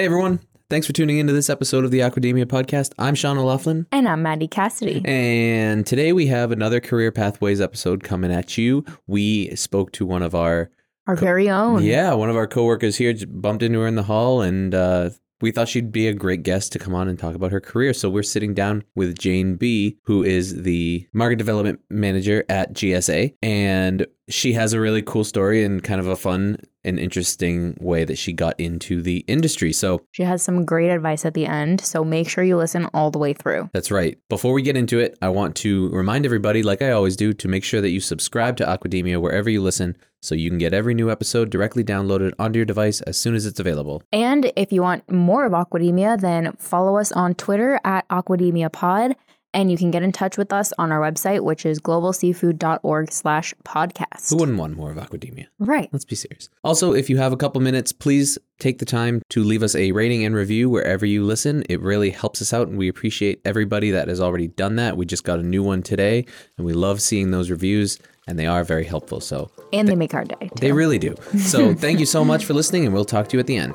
Hey everyone. Thanks for tuning into this episode of the Aquademia podcast. I'm Sean O'Loughlin. And I'm Maddie Cassidy. And today we have another Career Pathways episode coming at you. We spoke to one of our Our very own. Yeah, one of our coworkers here bumped into her in the hall, and uh, we thought she'd be a great guest to come on and talk about her career. So we're sitting down with Jane B, who is the market development manager at GSA, and she has a really cool story and kind of a fun and interesting way that she got into the industry. So She has some great advice at the end, so make sure you listen all the way through. That's right. Before we get into it, I want to remind everybody, like I always do, to make sure that you subscribe to Aquademia wherever you listen so you can get every new episode directly downloaded onto your device as soon as it's available. And if you want more of Aquademia, then follow us on Twitter at Aquademia Pod, and you can get in touch with us on our website, which is globalseafood.org slash podcast. Who wouldn't want more of Aquademia? Right. Let's be serious. Also, if you have a couple minutes, please take the time to leave us a rating and review wherever you listen. It really helps us out, and we appreciate everybody that has already done that. We just got a new one today, and we love seeing those reviews, and they are very helpful. So And they make our day. Too. they really do. So thank you so much for listening, and we'll talk to you at the end.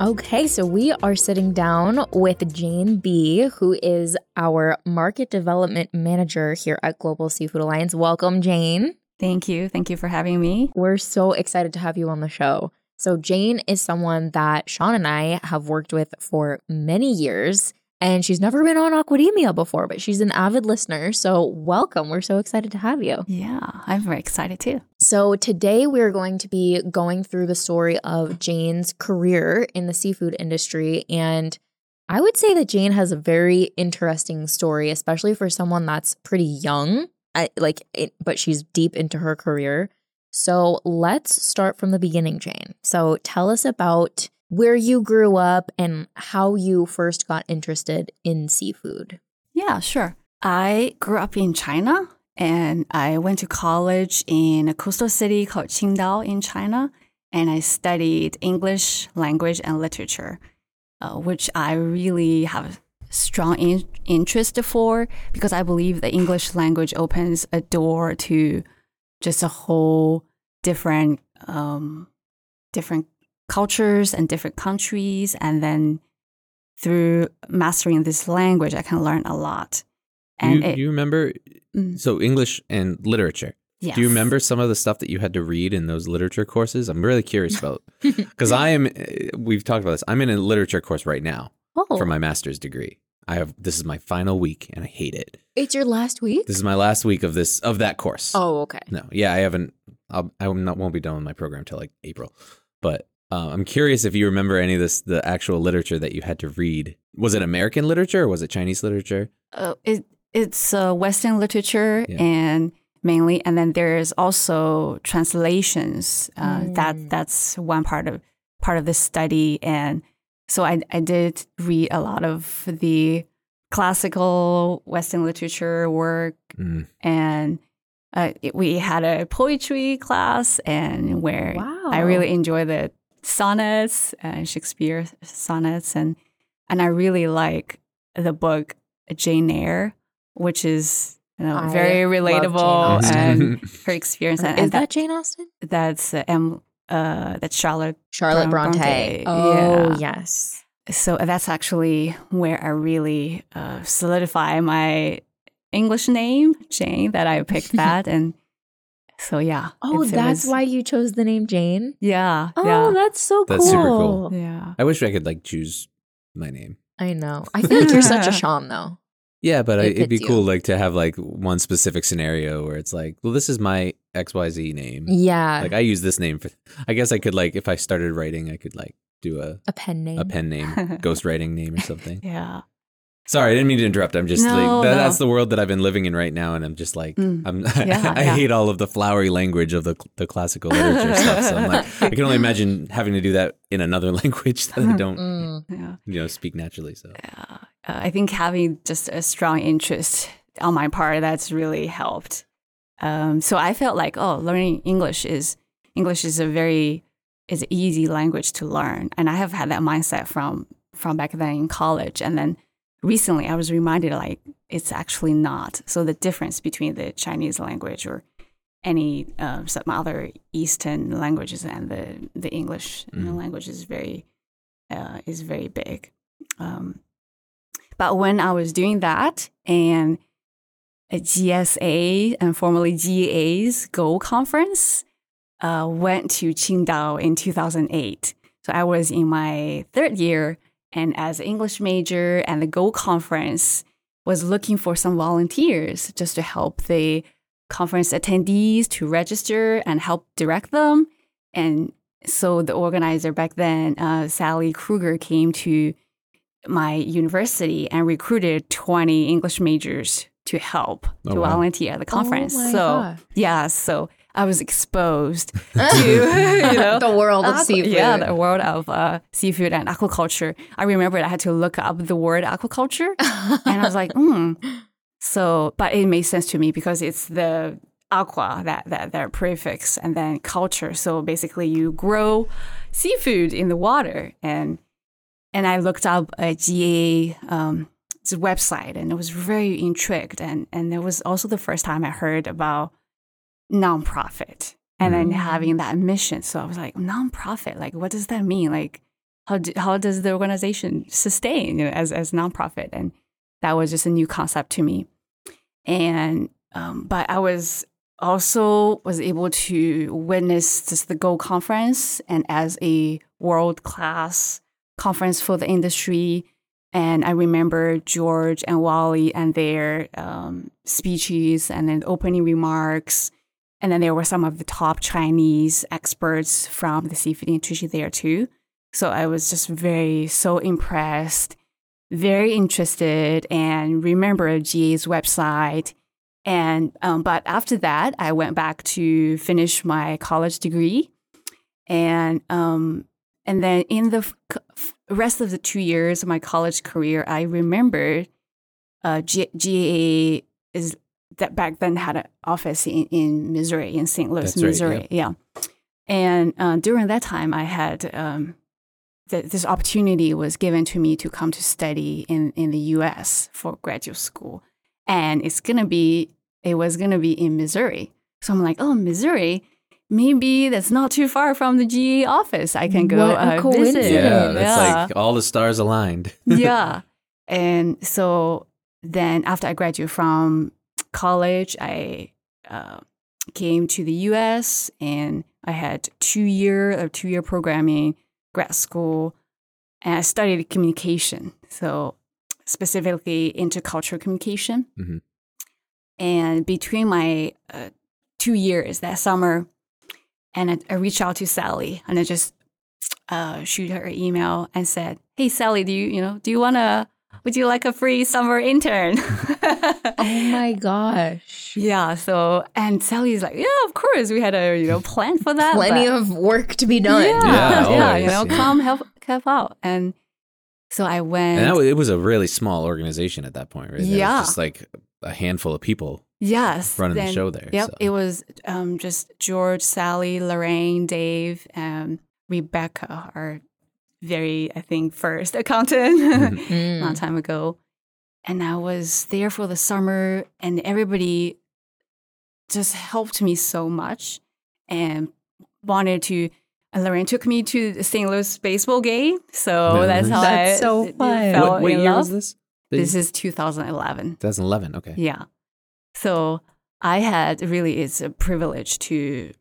Okay, so we are sitting down with Jane B, who is our market development manager here at Global Seafood Alliance. Welcome, Jane. Thank you. Thank you for having me. We're so excited to have you on the show. So, Jane is someone that Sean and I have worked with for many years, and she's never been on Aquademia before, but she's an avid listener. So, welcome. We're so excited to have you. Yeah, I'm very excited too. So, today we're going to be going through the story of Jane's career in the seafood industry. And I would say that Jane has a very interesting story, especially for someone that's pretty young, like, it, but she's deep into her career. So, let's start from the beginning, Jane. So, tell us about where you grew up and how you first got interested in seafood. Yeah, sure. I grew up in China and I went to college in a coastal city called Qingdao in China. And I studied English language and literature, uh, which I really have a strong in- interest for because I believe the English language opens a door to just a whole different, um, different cultures and different countries. And then through mastering this language, I can learn a lot. Do you, And it, do you remember? Mm. So English and literature. yes. Do you remember some of the stuff that you had to read in those literature courses? I'm really curious about because I am. eh, We've talked about this. I'm in a literature course right now Oh, for my master's degree. I have this is my final week and I hate it. it's your last week? This is my last week of this of that course. Oh, okay. no, yeah, I haven't. I'll, I not, won't be done with my program till like April. But uh, I'm curious if you remember any of this, the actual literature that you had to read. Was it American literature or was it Chinese literature? uh, it, it's uh, Western literature Yeah. and mainly, and then there's also translations. Uh, Mm. That that's one part of part of the study, and so I I did read a lot of the classical Western literature work, Mm. and uh, it- we had a poetry class, and where Wow. I really enjoy the sonnets, uh, Shakespeare sonnets, and and I really like the book Jane Eyre, which is you know very relatable and her experience. And, Is and that Jane Austen? that's uh, M. Uh, that's Charlotte. Charlotte Bron- Bronte. Bronte, Oh, yeah. yes. So that's actually where I really uh, solidify my English name, Jane. That I picked that, and so yeah. Oh, that's was- why you chose the name Jane. Yeah. Oh, yeah. that's so cool. That's super cool. yeah. I wish I could like choose my name. I know. I feel like you're such a Sean, though. Yeah, but I, It it'd be you. cool like to have like one specific scenario where it's like, well, this is my XYZ name. Yeah. Like I use this name for I guess I could like if I started writing, I could like do a a pen name. a pen name, ghostwriting name or something. Yeah. Sorry, I didn't mean to interrupt. I'm just No, like that, no. that's the world that I've been living in right now, and I'm just like Mm. I'm. Yeah, I yeah. hate all of the flowery language of the the classical literature stuff. So I'm like, I can only imagine having to do that in another language that I don't Mm. Yeah. you know speak naturally. So Yeah. uh, I think having just a strong interest on my part that's really helped. Um, so I felt like oh, learning English is English is a very is an easy language to learn, and I have had that mindset from from back then in college, and then recently I was reminded like it's actually not. So the difference between the Chinese language or any uh, some other Eastern languages and the the English Mm. language is very uh, is very big. Um, but when I was doing that and a GSA and formerly GAA's GOAL conference uh, went to Qingdao in 2008. So I was in my third year, and as an English major, and the GOAL conference was looking for some volunteers just to help the conference attendees to register and help direct them. And so the organizer back then, uh, Sally Kruger, came to my university and recruited 20 English majors to help Oh, to wow. volunteer at the conference. my so God. yeah, so I was exposed to you know the world of aqua- seafood. Yeah, the world of uh, seafood and aquaculture. I remember I had to look up the word aquaculture, and I was like, hmm. So, but it made sense to me because it's the aqua that that that prefix and then culture. So basically, you grow seafood in the water, and and I looked up a GA um, its website, and I was very intrigued, and and it was also the first time I heard about nonprofit and then having that mission. So I was like, nonprofit, like what does that mean? Like how do, how does the organization sustain you know, as as nonprofit? And that was just a new concept to me. And um, but I was also was able to witness just the GOAL conference and as a world class conference for the industry. And I remember George and Wally and their um, speeches and then opening remarks. And then there were some of the top Chinese experts from the seafood industry there too. So I was just very, so impressed, very interested, and remember GAA's website. And, um, but after that, I went back to finish my college degree. And, um, and then in the f- rest of the two years of my college career, I remember uh, G- is that back then had an office in, in Missouri, in St. Louis, That's right, Missouri. yeah. And uh, during that time, I had um, th- this opportunity was given to me to come to study in, in the U.S. for graduate school, and it's gonna be it was gonna be in Missouri. So I'm like, oh, Missouri. Maybe that's not too far from the GE office. I can go What a uh, visit. coincidence. Yeah, that's Yeah like all the stars aligned. yeah. And so then after I graduated from college, I uh, came to the US and I had two year or two year programming grad school and I studied communication. So specifically intercultural communication. Mhm. And between my uh, two years that summer, and I, I reached out to Sally and I just uh, shoot her an email and said, "Hey Sally, do you you know do you wanna would you like a free summer intern?" oh my gosh. yeah. So and Sally's like, "Yeah, of course. We had a you know plan for that. Plenty but- of work to be done. yeah, Yeah, yeah, you know, yeah. come help help out." And so I went. And that, it was a really small organization at that point, right? There was Yeah. just like a handful of people. Yes. running the show there, Yep. so. It was um, just George, Sally, Lorraine, Dave, and Rebecca, our very, I think, first accountant Mm. a long time ago. And I was there for the summer, and everybody just helped me so much and wanted to. And Lorraine took me to the St. Louis baseball game. So that's how That's I so d- d- fun. fell What, what in year love. was this? This is 2011. 2011. Okay. Yeah. So I had really, it's a privilege to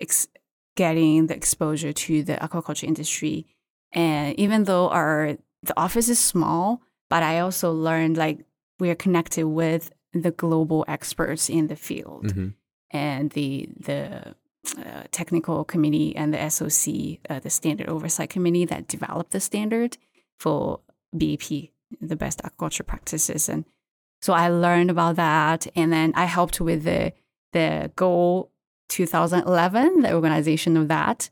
ex- getting the exposure to the aquaculture industry. And even though our the office is small, but I also learned like we are connected with the global experts in the field hmm and the the uh, technical committee and the SOC, uh, the standard oversight committee that developed the standard for BAP, the best aquaculture practices. And so I learned about that, and then I helped with the the goal 2011, the organization of that.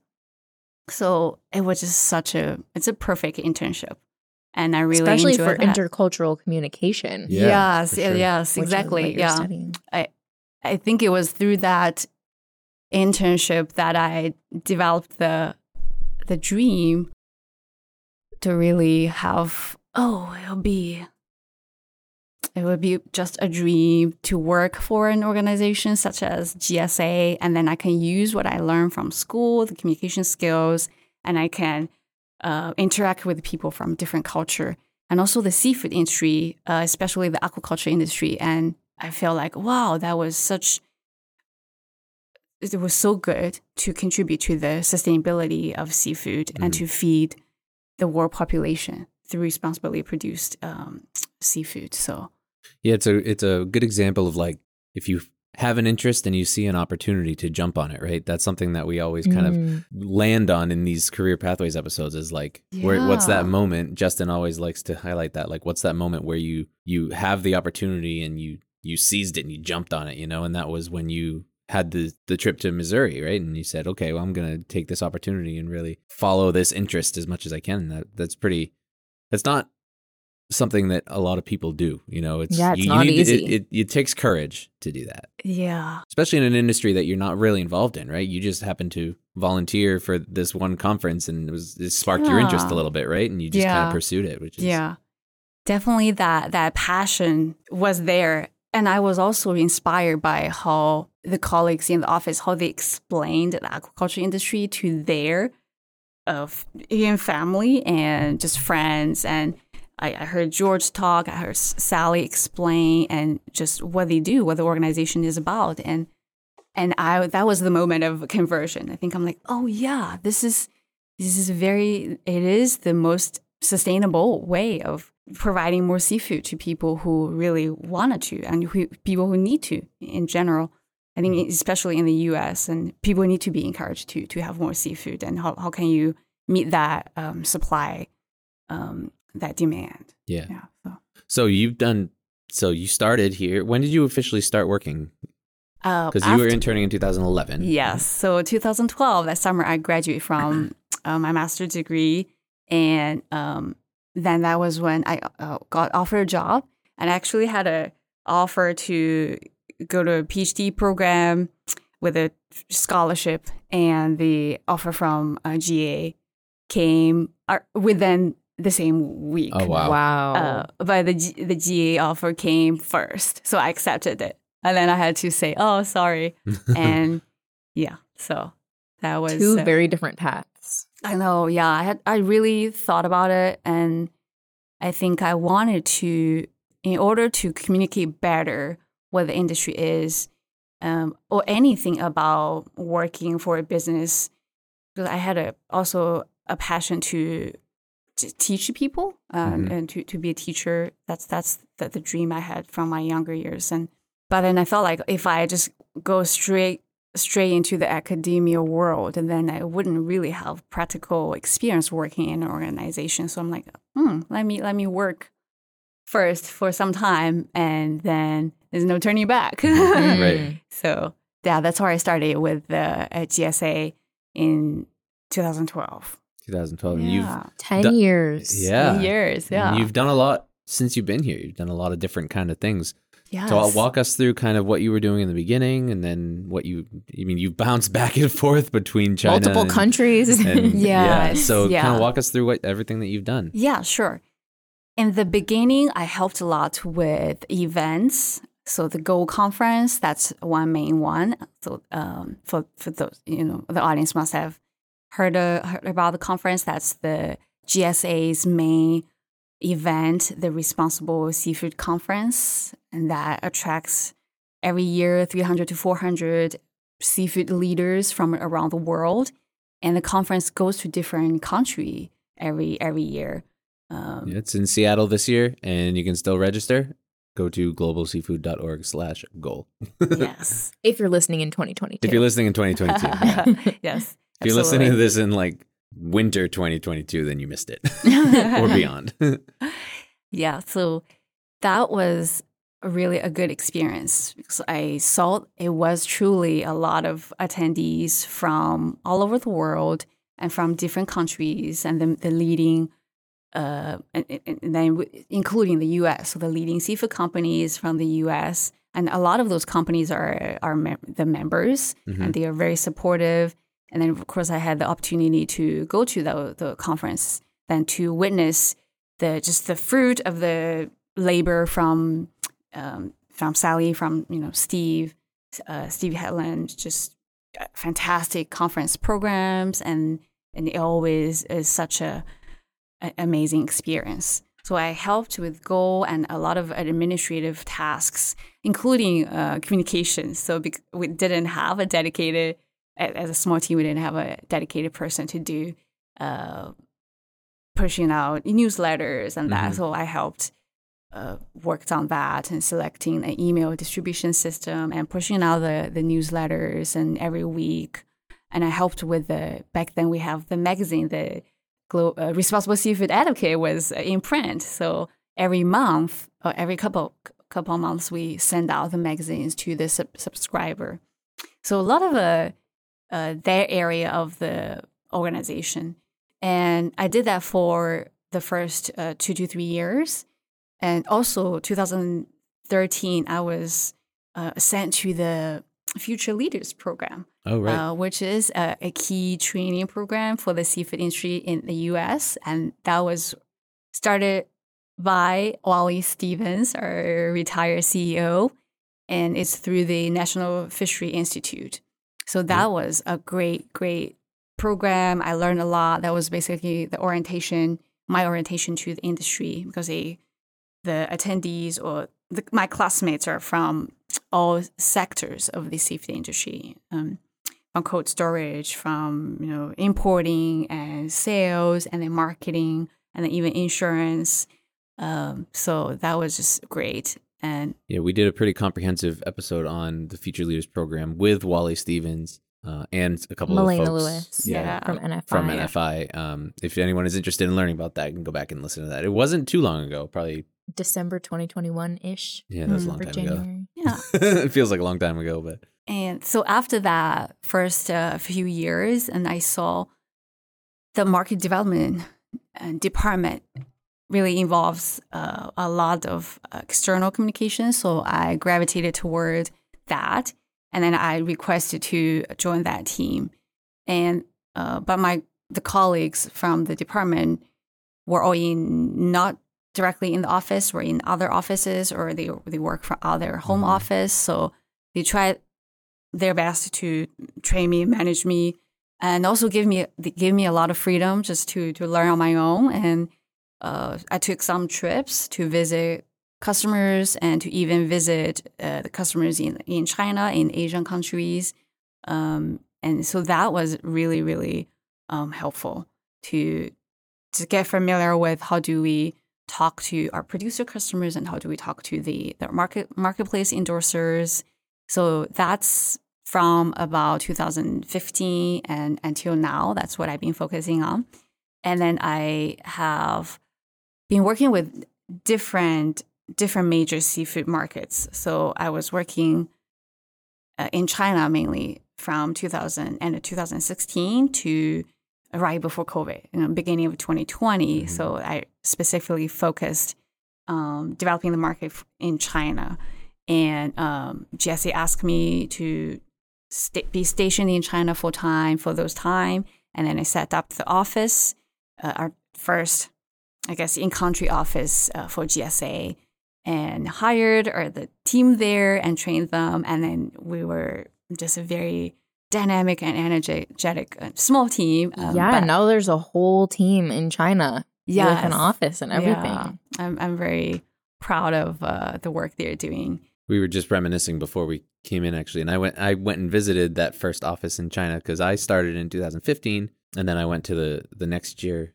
So it was just such a it's a perfect internship, and I really Especially enjoy for that. intercultural communication. Yeah, yes, sure. yes, which exactly. Yeah, studying. I think it was through that internship that I developed the the dream to really have oh it'll be it would be just a dream to work for an organization such as GSA and then I can use what I learned from school the communication skills and I can uh, interact with people from different culture. And also the seafood industry uh, especially the aquaculture industry. And I feel like wow that was such it was so good to contribute to the sustainability of seafood and to feed the world population through responsibly produced um, seafood. So Yeah, it's a it's a good example of like if you have an interest and you see an opportunity to jump on it, right? That's something that we always kind of Mm. land on in these career pathways episodes is like where what's that moment Justin always likes to highlight that like what's that moment where you you have the opportunity and you you seized it and you jumped on it, you know, and that was when you had the the trip to Missouri, right? And you said, "Okay, well I'm going to take this opportunity and really follow this interest as much as I can." And that that's pretty that's not something that a lot of people do, you know. It's Yeah, it's you, you not need to- easy. it, it it takes courage to do that yeah, especially in an industry that you're not really involved in, right? You just happen to volunteer for this one conference and it was it sparked your interest a little bit, right? And you just kind of pursued it, which is yeah, definitely that that passion was there, and I was also inspired by how the colleagues in the office how they explained the aquaculture industry to their of in family and just friends and I, I heard George talk, I heard Sally explain, and just what they do, what the organization is about, and and I that was the moment of conversion. I think I'm like, oh yeah, this is this is very it is the most sustainable way of providing more seafood to people who really wanted to and who, people who need to in general. I think especially in the U.S. and people need to be encouraged to to have more seafood. And how how can you meet that um, supply, um, that demand? yeah. Yeah. So. So you've done so you started here. When did you officially start working? Uh, Because you were interning in 2011. Yes. So 2012, that summer, I graduated from uh, my master's degree, and um, then that was when I uh, got offered a job, and I actually had a offer to go to a PhD program with a scholarship, and the offer from uh, GAA came uh, within the same week. Oh wow. Wow. Uh, but the G- the GAA offer came first, so I accepted it, and then I had to say, "Oh, sorry," and yeah, so that was Two uh, very different paths. I know, yeah, I had I really thought about it, and I think I wanted to, in order to communicate better what the industry is, um, or anything about working for a business, because I had a also a passion to, to teach people uh, Mhm. and to, to be a teacher. That's that's the, the dream I had from my younger years, and but then I felt like if I just go straight straight into the academia world and then I wouldn't really have practical experience working in an organization. So I'm like, hmm, let me let me work first for some time and then there's no turning back. Right. So yeah, that's where I started with the uh, GSA in 2012. 2012. And you've 10 Du- years. yeah. years. Yeah. And you've done a lot since you've been here. You've done a lot of different kind of things. yes. So I'll walk us through kind of what you were doing in the beginning and then what you I mean you bounced back and forth between China Multiple and- countries. and- yeah. Yes, So kind of walk us through what everything that you've done. Yeah, sure. In the beginning, I helped a lot with events. So the GOAL conference, that's one main one. So um, for for those, you know, the audience must have heard, uh, heard about the conference. That's the GSA's main event, the Responsible Seafood Conference, and that attracts every year 300 to 400 seafood leaders from around the world. And the conference goes to different country every every year. Um, It's in Seattle this year and you can still register. Go to globalseafood.org slash goal. yes. if you're listening in 2022. If you're listening in 2022. yeah. yes. If you're listening to this in like winter 2022, then you missed it or beyond. Yeah, so that was really a good experience because I saw it was truly a lot of attendees from all over the world and from different countries and the, the leading uh, and, and then w- including the U.S. So the leading seafood companies from the U.S. and a lot of those companies are are mem- the members, and they are very supportive. And then of course I had the opportunity to go to the the conference, then to witness the just the fruit of the labor from um, from Sally, from you know Steve, uh, Steve Hedlund, just uh, fantastic conference programs, and and it always is such a, amazing experience. So I helped with goal and a lot of administrative tasks, including uh, communications. So we didn't have a dedicated, as a small team, we didn't have a dedicated person to do uh, pushing out newsletters and that. Mhm. So I helped uh, worked on that and selecting an email distribution system and pushing out the, the newsletters and every week. And I helped with the back then we have the magazine, the uh, Responsible Seafood Advocate was uh, in print. So every month or every couple couple months we send out the magazines to the sub- subscriber. So a lot of uh, uh, their area of the organization, and I did that for the first uh, two to three years, and also 2013 I was uh, sent to the Future Leaders Program Oh, right. uh, which is a, a key training program for the seafood industry in the US. And that was started by Wally Stevens, our retired CEO, and it's through the National Fishery Institute. So that was a great, great program. I learned a lot. That was basically the orientation, my orientation to the industry because they, the attendees or the, my classmates are from all sectors of the seafood industry. Um, from cold storage, from you know importing and sales, and then marketing, and then even insurance. Um, so that was just great. And Yeah, we did a pretty comprehensive episode on the Future Leaders Program with Wally Stevens uh, and a couple Melina of folks Lewis Yeah. from NFI. from NFI. Um, if anyone is interested in learning about that, you can go back and listen to that. It wasn't too long ago, probably. December 2021 ish. Yeah, that was a Mm, long For time ago. January. yeah, it feels like a long time ago, but and so after that first uh, few years, and I saw the market development uh, department really involves uh, a lot of uh, external communication. So I gravitated toward that, and then I requested to join that team. And uh, but my the colleagues from the department were all in not directly in the office, or in other offices, or they they work for other home Mhm. office. So they tried their best to train me, manage me, and also give me give me a lot of freedom just to to learn on my own. And uh, I took some trips to visit customers and to even visit uh, the customers in in China, in Asian countries. Um, and so that was really really um, helpful to to get familiar with how do we talk to our producer customers and how do we talk to the, the market marketplace endorsers. So that's from about 2015 and until now. That's what I've been focusing on. And then I have been working with different different major seafood markets. So I was working uh, in China mainly from 2000 and 2016 to right before COVID, you know, beginning of 2020. Mhm. So I specifically focused um, developing the market in China. And um, Jesse asked me to sta be stationed in China full time for those time. And then I set up the office, uh, our first, I guess, in country office uh, for GSA, and hired or the team there and trained them. And then we were just a very dynamic and energetic uh, small team. um, yeah, but- now there's a whole team in China with an office and everything. Yeah. I'm I'm very proud of uh, the work they're doing. we were just reminiscing before we came in actually, and I went I went and visited that first office in China because I started in 2015, and then I went to the the next year.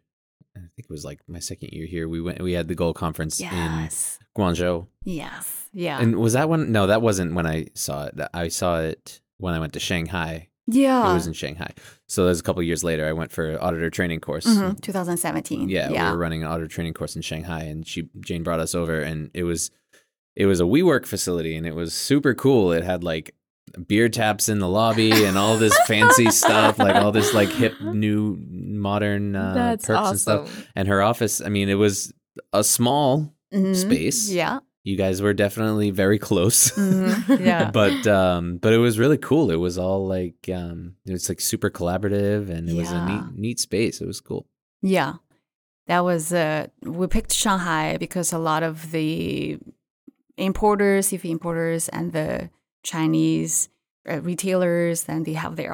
I think it was like my second year here. We went. We had the goal Conference Yes. in Guangzhou, Yes. Yeah. and was that one? No, that wasn't when I saw it. I saw it when I went to Shanghai. yeah. It was in Shanghai. So that was a couple years later. I went for an auditor training course. Mhm, 2017. Yeah, Yeah. we were running an auditor training course in Shanghai, and she Jane brought us over, and it was it was a WeWork facility, and it was super cool. It had like beer taps in the lobby and all this fancy stuff, like all this like hip new modern uh, perks and stuff. And her office, I mean, it was a small Mhm. space. Yeah. You guys were definitely very close. Mhm. Yeah. but um but it was really cool. It was all like um it was like super collaborative and it was a neat neat space. It was cool. Yeah. That was uh we picked Shanghai because a lot of the importers, seafood importers and the Chinese uh, retailers then they have their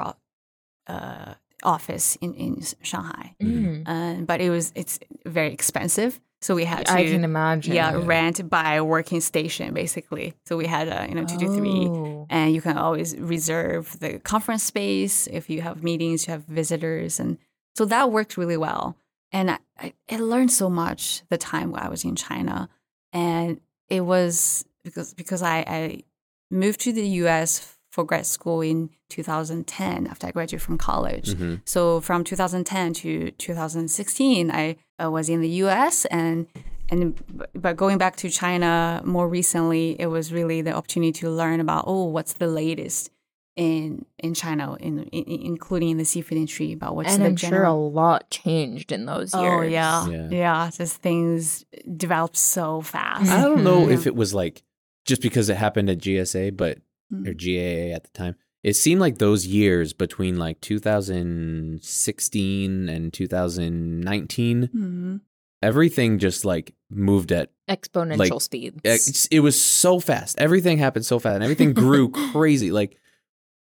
uh office in in Shanghai. Mm. Uh, but it was it's very expensive. So we had to I can imagine. yeah, rent by a working station basically. So we had uh, you know two to three, and you can always reserve the conference space if you have meetings, you have visitors, and so that worked really well. And I, I, I learned so much the time I was in China, and it was because because I, I moved to the U.S. for grad school in 2010 after I graduated from college. Mhm. So from 2010 to 2016, I uh, was in the U.S. and and but going back to China more recently, it was really the opportunity to learn about oh, what's the latest in in China, in, in including in the seafood industry, about what's and the I'm sure a general. lot changed in those years. Oh yeah. Yeah. yeah, Just things developed so fast. I don't know Mhm. if it was like just because it happened at GSA, but or Mm. GAA at the time. It seemed like those years between like 2016 and 2019, Mhm. everything just like moved at Exponential Like, speeds. it's, it was so fast. Everything happened so fast, and everything grew crazy. Like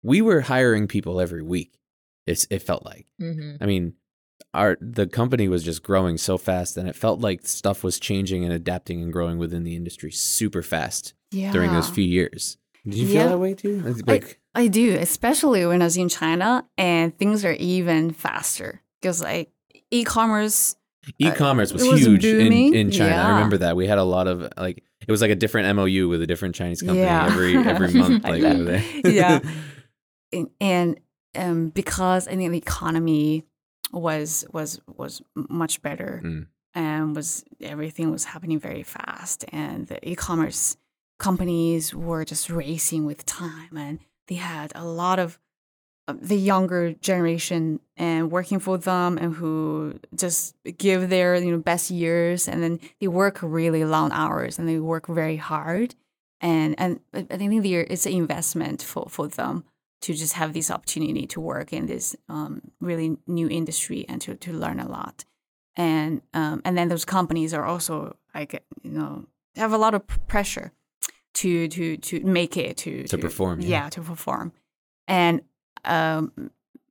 we were hiring people every week. It's it felt like. hmm I mean, our the company was just growing so fast, and it felt like stuff was changing and adapting and growing within the industry super fast Yeah. during those few years. Did you feel Yeah. that way too? Like, I do, especially when I was in China, and things are even faster because like e-commerce. e-commerce was, it was huge in, in China. I remember that we had a lot of like it was like a different MOU with a different Chinese company Yeah. every every month, like over there. Yeah. and, and um, because I think the economy was was was much better Mm. and was everything was happening very fast and the e-commerce companies were just racing with time and they had a lot of uh, the younger generation and working for them and who just give their you know best years. And then they work really long hours and they work very hard. And and I I think there it's an investment for for them to just have this opportunity to work in this um, really new industry and to to learn a lot. And um, and then those companies are also like you know have a lot of pressure to to to make it to To perform, yeah. yeah to perform and um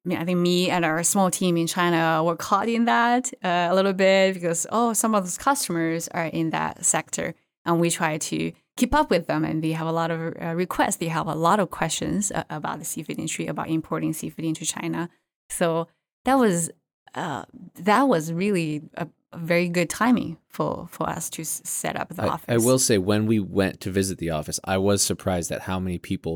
I I think me and our small team in China were caught in that uh, a little bit because oh, some of those customers are in that sector, and we try to keep up with them. And they have a lot of uh, requests. They have a lot of questions uh, about the seafood industry, about importing seafood into China. So that was uh, that was really a, a very good timing for for us to set up the I, office. I will say when we went to visit the office, I was surprised at how many people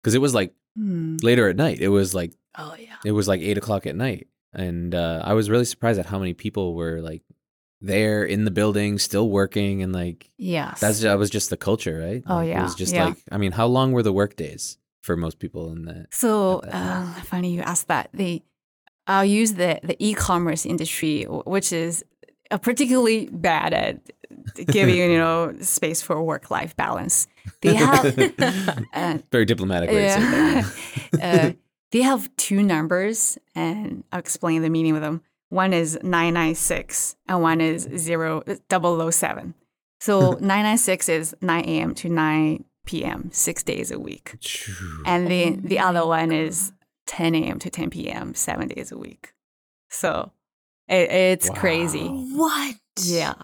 because it was like Hmm. later at night. It was like Oh yeah. it was like eight o'clock at night, and uh, I was really surprised at how many people were like there in the building, still working, and like Yes. that's that was just the culture, right? Oh, Like, it yeah, was just yeah. like I mean, how long were the work days for most people in that? So at that uh, funny you asked that. The I'll use the the e-commerce industry, which is uh, particularly bad at giving you know space for work life balance. They have uh, Very diplomatic way to say that. uh, they have two numbers, and I'll explain the meaning of them. One is nine nine six, and one is zero double o seven. So nine nine six is nine a.m. to nine p.m. six days a week. And the the other one is 10 a.m. to 10 p.m. seven days a week. So it, it's crazy. What? Yeah.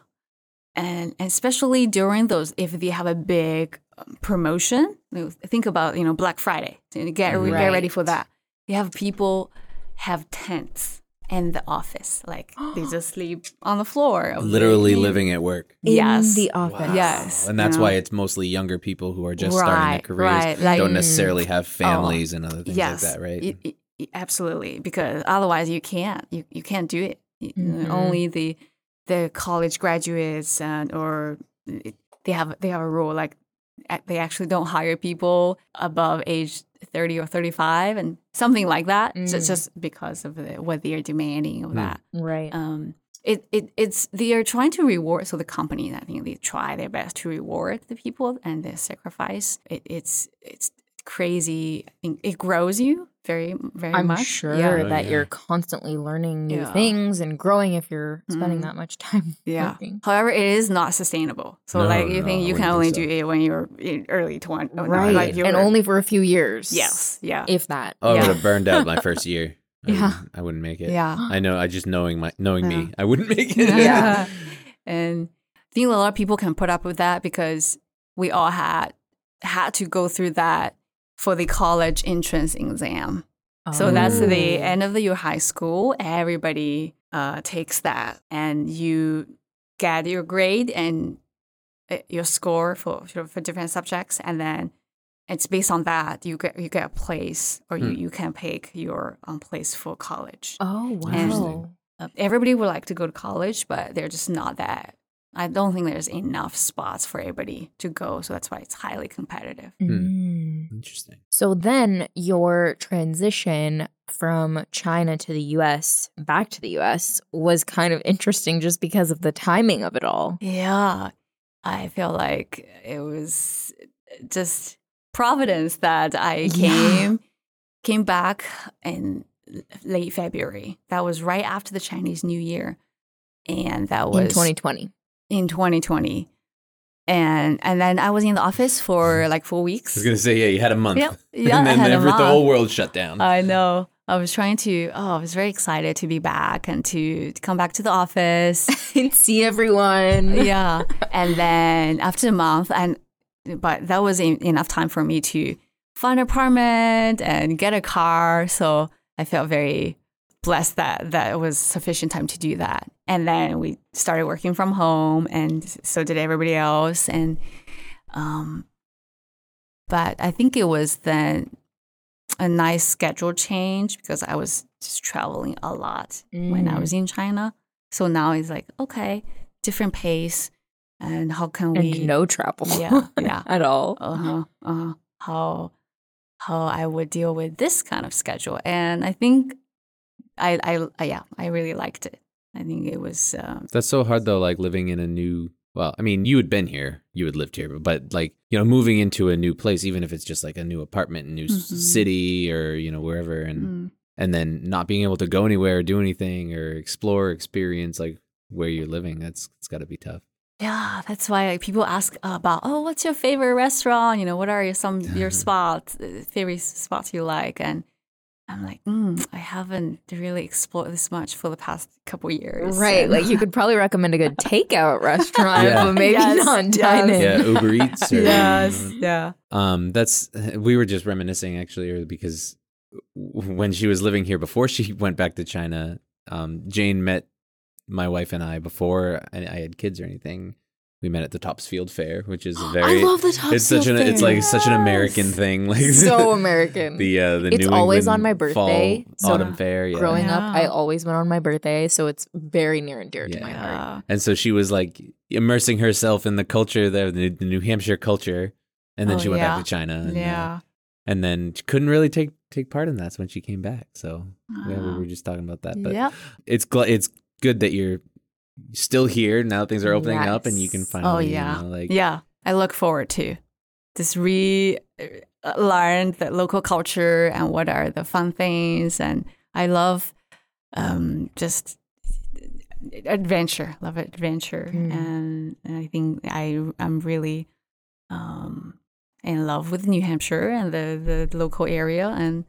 And, and especially during those, if they have a big um, promotion, think about, you know, Black Friday, get, re- get ready for that. You have people have tents in the office. Like they just sleep on the floor. Literally living at work. Yes. The office. Yes. and that's you why it's mostly younger people who are just starting their careers, right, like- don't necessarily have families and other things yes, like that, right? y- y- y- absolutely, because otherwise you can't. You you can't do it. Y- Mhm. Only the the college graduates and or they have they have a rule like they actually don't hire people above age 30 or 35 and something like that. So Mm. just because of the, what they are demanding of Mm. that. Right. Um, it, it it's they are trying to reward. So the companies, I think they try their best to reward the people and their sacrifice. It, it's it's crazy. I think it grows you very very I'm much. sure Yeah. Oh, that yeah. you're constantly learning new Yeah. things and growing if you're spending Mm. that much time Yeah. working. However, it is not sustainable. So No, like you no, think you can only think do it when you're in early 20s. right. Like you're, and only for a few years. yes. Yeah. If that. Oh, I would have burned out my first year. I Yeah. wouldn't- I wouldn't make it. yeah. I know. I just knowing my knowing Yeah. me, I wouldn't make it. Yeah. and I think a lot of people can put up with that because we all had had to go through that for the college entrance exam. So that's the Oh. end of the your high school. Everybody uh, takes that, and you get your grade and uh, your score for for different subjects, and then it's based on that you get you get a place, or you, Hmm. you can pick your um, place for college. Oh wow. Interesting. Uh, everybody would like to go to college, but they're just not that. I don't think there's enough spots for everybody to go, so that's why it's highly competitive. Mm. Interesting. So then your transition from China to the US back to the US was kind of interesting just because of the timing of it all. Yeah, I feel like it was just providence that I Yeah. came came back in late February. That was right after the Chinese New Year, and that was in 2020. In 2020. And and then I was in the office for like four weeks. I was gonna say, yeah, you had a month, Yep. Yeah, and I then a every, the whole world shut down. I know. I was trying to. Oh, I was very excited to be back and to, to come back to the office. and see everyone. yeah, and then after a month, and but that was en- enough time for me to find an apartment and get a car. So I felt very blessed that that was sufficient time to do that. And then we started working from home, and so did everybody else. And um, but I think it was then a nice schedule change because I was just traveling a lot when I Mm. was in China. So now it's like, okay, different pace. And how can we And no travel. Yeah, yeah. At all. uh-huh, uh-huh, how how I would deal with this kind of schedule. And I think I I, I yeah, I really liked it. I think it was um, That's so hard though, like living in a new. Well, I mean, you had been here, you had lived here, but, but like you know, moving into a new place, even if it's just like a new apartment, a new s Mhm. city, or you know, wherever, and mm, and then not being able to go anywhere, or do anything, or explore, experience like where you're living. That's it's got to be tough. yeah, that's why like, people ask about, oh, what's your favorite restaurant? You know, what are your some your spots, uh, favorite spots you like? And I'm like, mm, I haven't really explored this much for the past couple years. Right. And- Like you could probably recommend a good takeout restaurant, Yeah. but maybe Yes, not yes. dine in. Yeah, Uber Eats. Or, yes, yeah. Um, that's we were just reminiscing actually, because when she was living here before she went back to China, um, Jane met my wife and I before I, I had kids or anything. We met at the Topsfield Fair, which is very. I love the top. it's such an it's like such an American thing, like so American. the uh, the It's New always England on my birthday, fall, so autumn fair. Yeah. Growing up, I always went on my birthday, so it's very near and dear to my heart. And so she was like immersing herself in the culture there, the, the New Hampshire culture, and then Oh, she went yeah. back to China. And, uh, Yeah. and then she couldn't really take take part in that so when she came back. So yeah, we Ah. were just talking about that. But Yep. it's gl- it's good that you're still here now. that Things are opening up, and you can Yes. finally, Oh yeah. you know, like yeah. I look forward to this re uh, learn the local culture and what are the fun things and I love um just adventure. Love adventure Mm. and, and I think I I'm really um in love with New Hampshire and the the local area and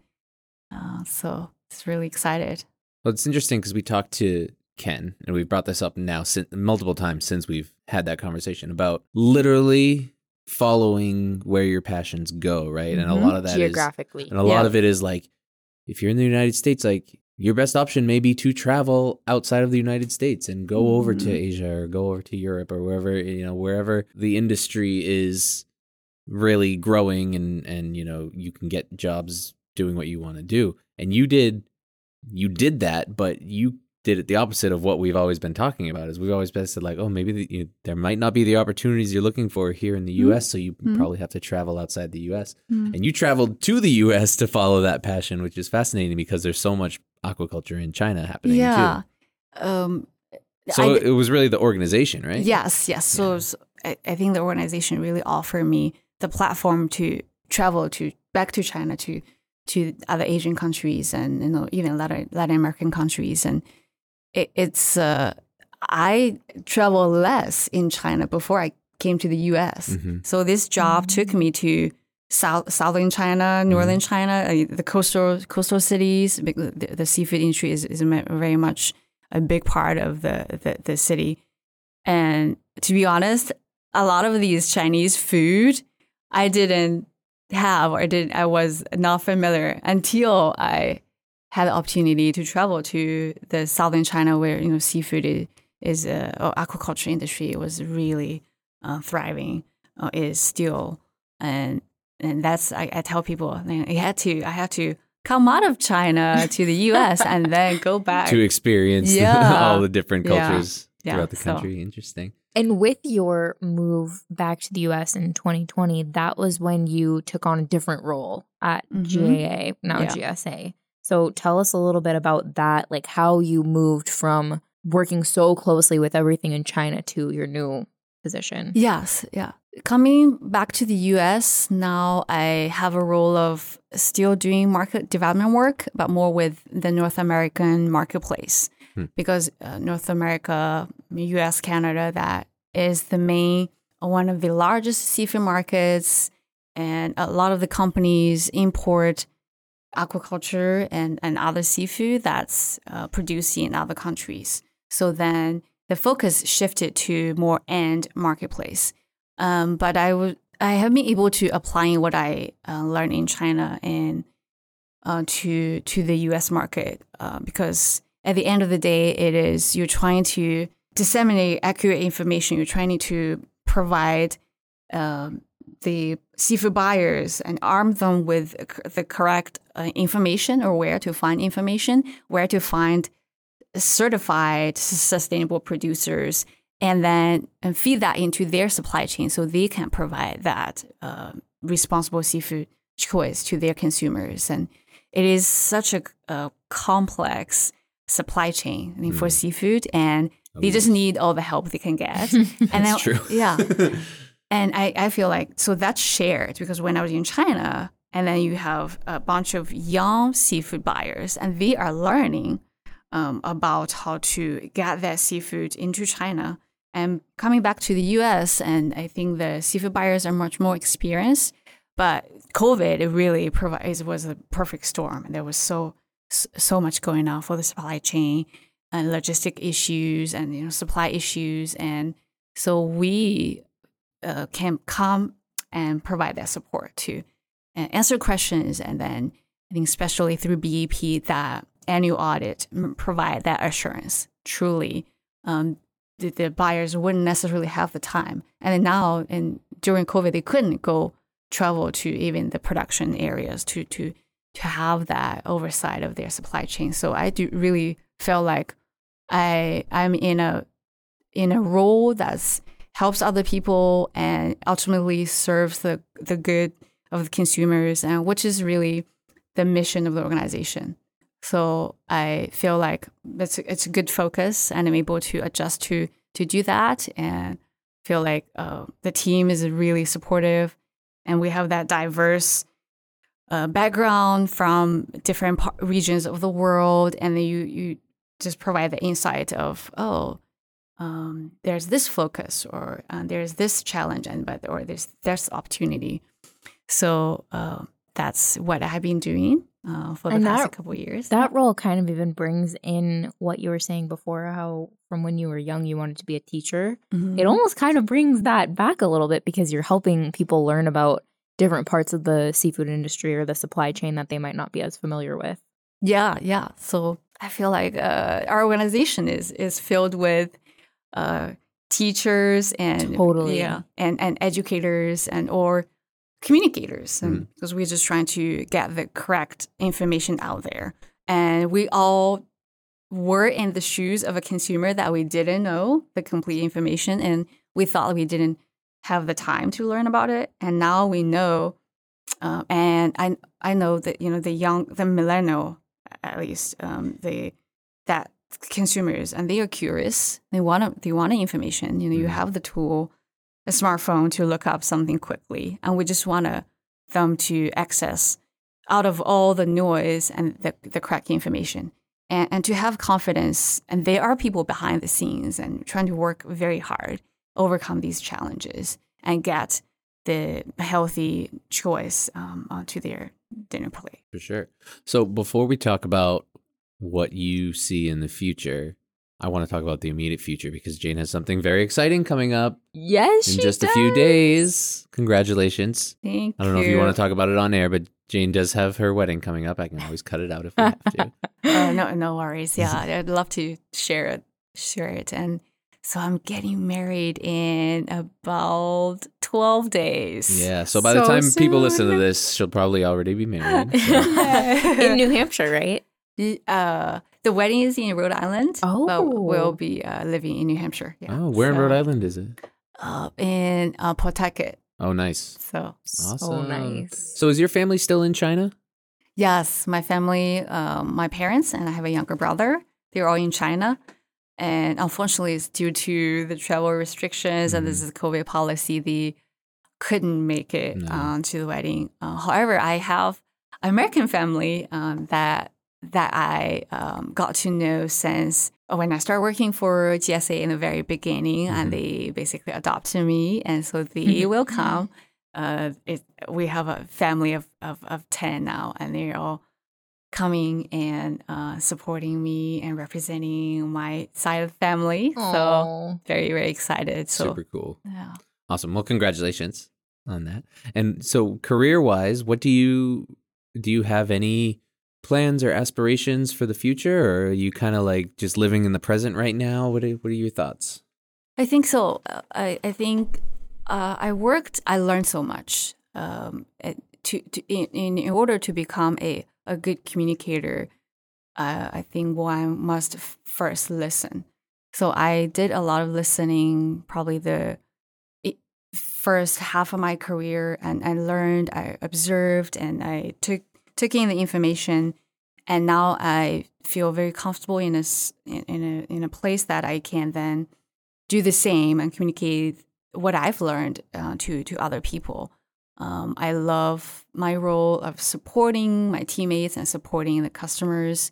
uh, so it's really excited. Well, it's interesting because we talked to Ken, and we've brought this up now sin- multiple times since we've had that conversation about literally following where your passions go, right? And a lot of that geographically. and a lot of it is like, if you're in the United States, like your best option may be to travel outside of the United States and go over to Mhm. Asia or go over to Europe or wherever you know wherever the industry is really growing and and you know you can get jobs doing what you want to do and you did you did that but you did it the opposite of what we've always been talking about. Is we've always been said like, oh, maybe the, you, there might not be the opportunities you're looking for here in the mm-hmm. U.S., so you mm-hmm. probably have to travel outside the U.S. Mm-hmm. And you traveled to the U.S. to follow that passion, which is fascinating because there's so much aquaculture in China happening yeah. too. Um, So I- it was really the organization, right? Yes, yes. So it's- I, I think the organization really offered me the platform to travel to back to China to to other Asian countries and you know even Latin Latin American countries and it, it's uh, I travel less in China before I came to the U.S. Mhm. So this job took me to south southern China, northern China, uh, the coastal coastal cities. The, the seafood industry is, is very much a big part of the, the the city. And to be honest, a lot of these Chinese food I didn't have or did I was not familiar until I had the opportunity to travel to the southern China where you know seafood is, is uh, or aquaculture industry was really uh, thriving uh, is still and and that's I, I tell people I had to I had to come out of China to the U.S. and then go back To experience Yeah. all the different cultures Yeah. throughout the So- country. Interesting. And with your move back to the US in 2020, that was when you took on a different role at Mhm. GAA, now Yeah. GSA. So tell us a little bit about that, like how you moved from working so closely with everything in China to your new position. Yes, yeah. Coming back to the US, now I have a role of still doing market development work, but more with the North American marketplace. Because uh, North America, US, Canada, that is the main, one of the largest seafood markets. And a lot of the companies import aquaculture and, and other seafood that's uh, produced in other countries. So then the focus shifted to more end marketplace. Um, but I would I have been able to applying what I uh, learned in China and uh, to to the U.S. market uh, because at the end of the day, it is you're trying to disseminate accurate information. You're trying to provide um, the seafood buyers and arm them with the correct uh, information or where to find information, where to find certified sustainable producers and then and feed that into their supply chain so they can provide that uh, responsible seafood choice to their consumers. And it is such a, a complex supply chain I mean, for seafood and they just need all the help they can get. And then, true. yeah. And I, I feel like so that's shared because when I was in China and then you have a bunch of young seafood buyers and they are learning um, about how to get that seafood into China and coming back to the US. And I think the seafood buyers are much more experienced. But COVID, it really provides was a perfect storm. And there was so so much going on for the supply chain and logistic issues and you know supply issues, and so we uh, can come and provide that support to uh, answer questions, and then I think especially through BAP that annual audit provide that assurance. Truly, um, the, the buyers wouldn't necessarily have the time, and now and during COVID, they couldn't go travel to even the production areas to to to have that oversight of their supply chain. So I do really feel like I I'm in a in a role that's helps other people and ultimately serves the the good of the consumers and which is really the mission of the organization. So I feel like it's it's a good focus and I'm able to adjust to to do that and feel like uh, the team is really supportive and we have that diverse uh, background from different par- regions of the world and then you you just provide the insight of oh um, there's this focus or uh, there's this challenge and but or there's there's opportunity so uh, that's what i've been doing uh, for the And past that- couple of years That role kind of even brings in what you were saying before, how from when you were young you wanted to be a teacher. Mhm. It almost kind of brings that back a little bit because you're helping people learn about different parts of the seafood industry or the supply chain that they might not be as familiar with. Yeah, yeah. So I feel like uh, our organization is is filled with uh, teachers and Totally. yeah, and and educators and or communicators, and because we're just trying to get the correct information out there, and we all were in the shoes of a consumer that we didn't know the complete information and we thought we didn't have the time to learn about it. And now we know uh, and I I know that you know the young the millennial at least um, the that consumers and they are curious. They want they want information. You know you have the tool a smartphone to look up something quickly and we just want them to access out of all the noise and the, the correct information and, and to have confidence and there are people behind the scenes and trying to work very hard overcome these challenges and get the healthy choice um, onto their dinner plate For sure. So before we talk about what you see in the future, I want to talk about the immediate future because Jane has something very exciting coming up Yes, in she just a few days. Congratulations. thank I don't know if you want to talk about it on air, but Jane does have her wedding coming up. I can always cut it out if we have to. Oh, no, no worries. Yeah, I'd love to share it, share it. And so I'm getting married in about 12 days. Yeah. So by the So time people listen to this, she'll probably already be married. so- in New Hampshire, right? Uh, the wedding is in Rhode Island. Oh. But we'll be uh, living in New Hampshire. Yeah. Oh, where in Rhode Island is it? Uh, in uh, Pawtucket. Oh, nice. So, Awesome. So nice. So is your family still in China? yes, my family, um, my parents, and I have a younger brother. They're all in China. And unfortunately, it's due to the travel restrictions and this is COVID policy, they couldn't make it No. um, to the wedding. Uh, however, I have American family um, that that I um, got to know since when I started working for GSA in the very beginning, Mhm. and they basically adopted me, and so they will come. Uh, it, we have a family of, of, of 10 now, and they're all coming and uh, supporting me and representing my side of the family. So very, very excited. So Super cool. yeah. Awesome. Well, congratulations on that. And so, career-wise, what do you do? You have any plans or aspirations for the future, or are you kind of like just living in the present right now? What are, What are your thoughts? I think so. Uh, I I think uh, I worked. I learned so much. Um, to, to in, in in order to become a a good communicator, uh, I think one must first listen. So I did a lot of listening. Probably the first half of my career, and I learned. I observed, and I took took in the information. And now I feel very comfortable in a in, a in a place that I can then do the same and communicate what I've learned uh, to to other people. Um, I love my role of supporting my teammates and supporting the customers.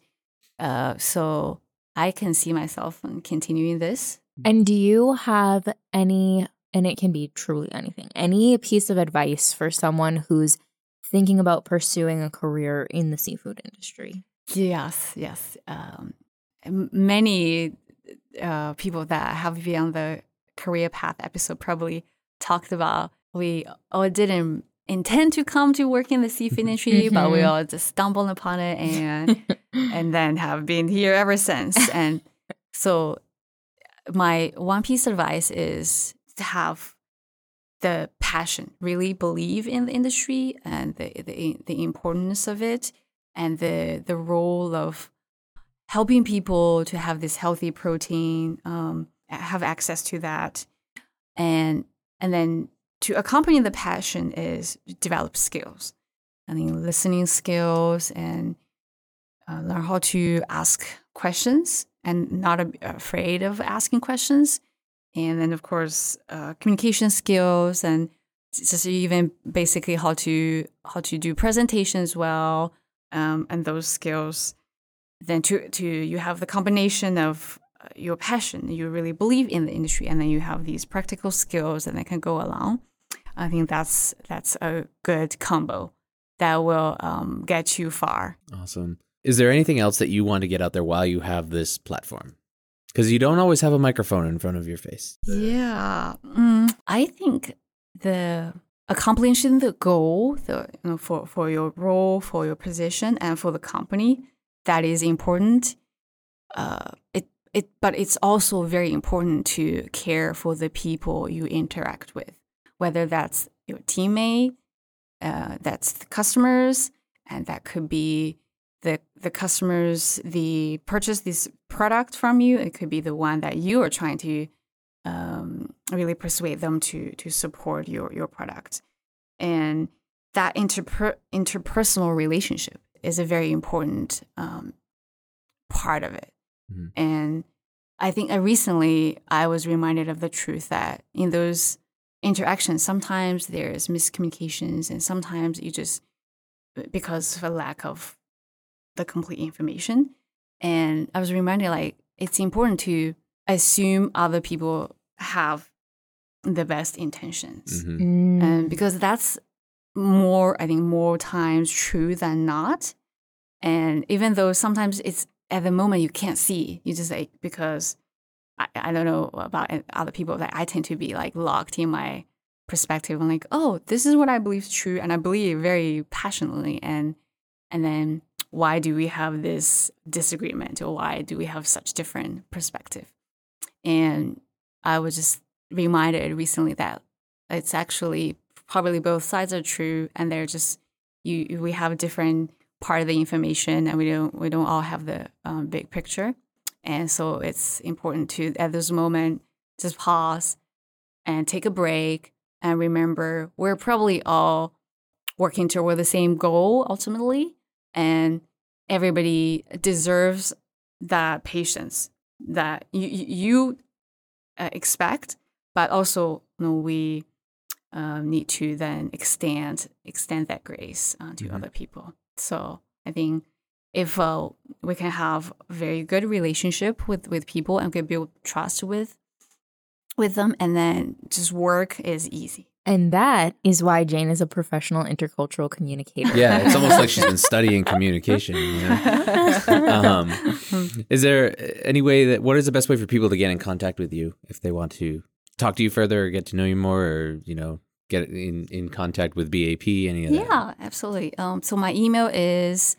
Uh, so I can see myself in continuing this. And do you have any, and it can be truly anything, any piece of advice for someone who's thinking about pursuing a career in the seafood industry? Yes, yes. Um, many uh, people that have been on the career path episode probably talked about we all didn't intend to come to work in the seafood industry, but we Mhm. all just stumbled upon it and and then have been here ever since. And so, my one piece of advice is to have the passion, really believe in the industry and the the, the importance of it, and the the role of helping people to have this healthy protein, um, have access to that, and and then to accompany the passion is develop skills. I mean, listening skills and uh, learn how to ask questions and not afraid of asking questions. And then, of course, uh, communication skills and just even basically how to how to do presentations well, um, and those skills. Then to to you have the combination of uh, your passion, you really believe in the industry, and then you have these practical skills, and they can go along. I think that's that's a good combo that will um, get you far. Awesome. Is there anything else that you want to get out there while you have this platform? Because you don't always have a microphone in front of your face. Yeah, mm, I think the accomplishing the goal, the you know, for for your role, for your position, and for the company, that is important. Uh, it it, but it's also very important to care for the people you interact with, whether that's your teammate, uh, that's the customers, and that could be the the customers the purchase this product from you. It could be the one that you are trying to um, really persuade them to to support your your product, and that interper- interpersonal relationship is a very important um, part of it. Mhm. And I think uh, recently I was reminded of the truth that in those interactions, sometimes there's miscommunications, and sometimes you just because of a lack of the complete information. And I was reminded like it's important to assume other people have the best intentions Mhm. Mm. and because that's more i think more times true than not and even though sometimes it's at the moment you can't see you just like because i, I don't know about other people that i tend to be like locked in my perspective i'm like oh this is what i believe is true and i believe very passionately and and then why do we have this disagreement or why do we have such different perspective? And i was just reminded recently that it's actually probably both sides are true and they're just you we have a different part of the information and we don't we don't all have the um, big picture. And so it's important to at this moment just pause and take a break and remember we're probably all working toward the same goal ultimately and everybody deserves that patience that you you uh, expect but also you know, we um, need to then extend extend that grace uh, to Mhm. other people. So I think if uh, we can have a very good relationship with with people and can build trust with with them, and then just work is easy. And that is why Jane is a professional intercultural communicator. Yeah, it's almost like she's been studying communication. You know? um, is there any way that what is the best way for people to get in contact with you if they want to talk to you further or get to know you more or you know get in in contact with BAP any of that? Yeah, absolutely. Um, so my email is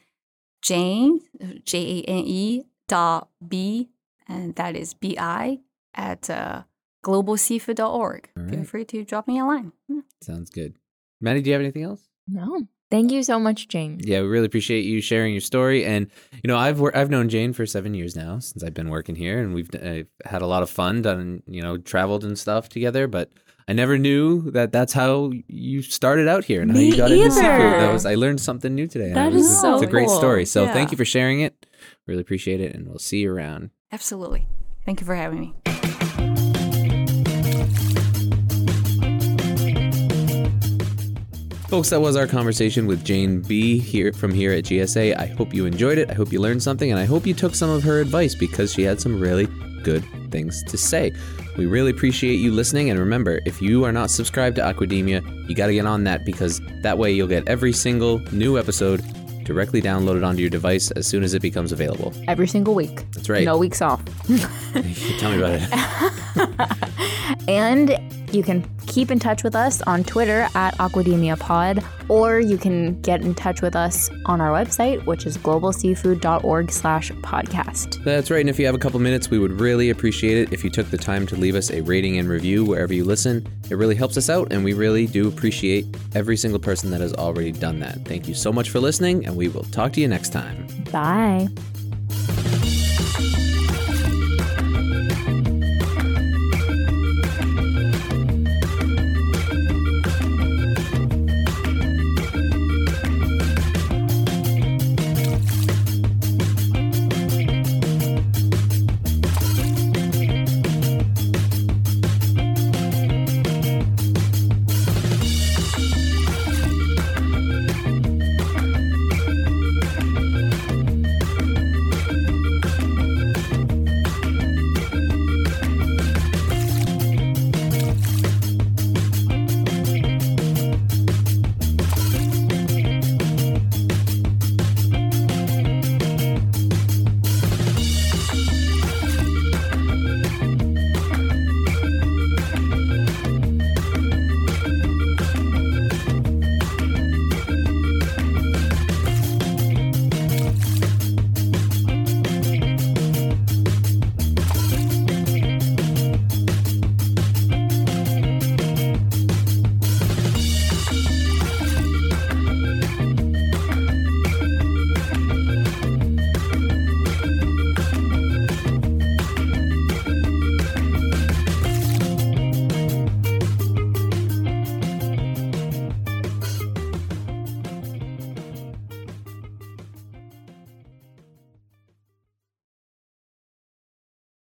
Jane J A N E dot B, and that is B I at uh, globalseafood.org. All Feel free to drop me a line. Yeah. Sounds good. Maddie, do you have anything else? No. Thank you so much, Jane. Yeah, we really appreciate you sharing your story. And you know, I've wor- I've known Jane for seven years now since I've been working here, and we've uh, had a lot of fun, done you know, traveled and stuff together. But I never knew that that's how you started out here and how Me you got into seafood. either. That was I learned something new today. and That it was is a- so It's a great cool. story. So thank you for sharing it. Really appreciate it, and we'll see you around. Absolutely. Thank you for having me. Folks, that was our conversation with Jane Bi here from here at GSA. I hope you enjoyed it. I hope you learned something, and I hope you took some of her advice because she had some really good things to say. We really appreciate you listening, and remember, if you are not subscribed to Aquademia, you got to get on that because that way you'll get every single new episode directly downloaded onto your device as soon as it becomes available. Every single week. That's right. No weeks off. Tell me about it. And you can keep in touch with us on Twitter at Aquademia Pod, or you can get in touch with us on our website, which is globalseafood.org slash podcast. That's right. And if you have a couple minutes, we would really appreciate it if you took the time to leave us a rating and review wherever you listen. It really helps us out, and we really do appreciate every single person that has already done that. Thank you so much for listening, and we will talk to you next time. Bye.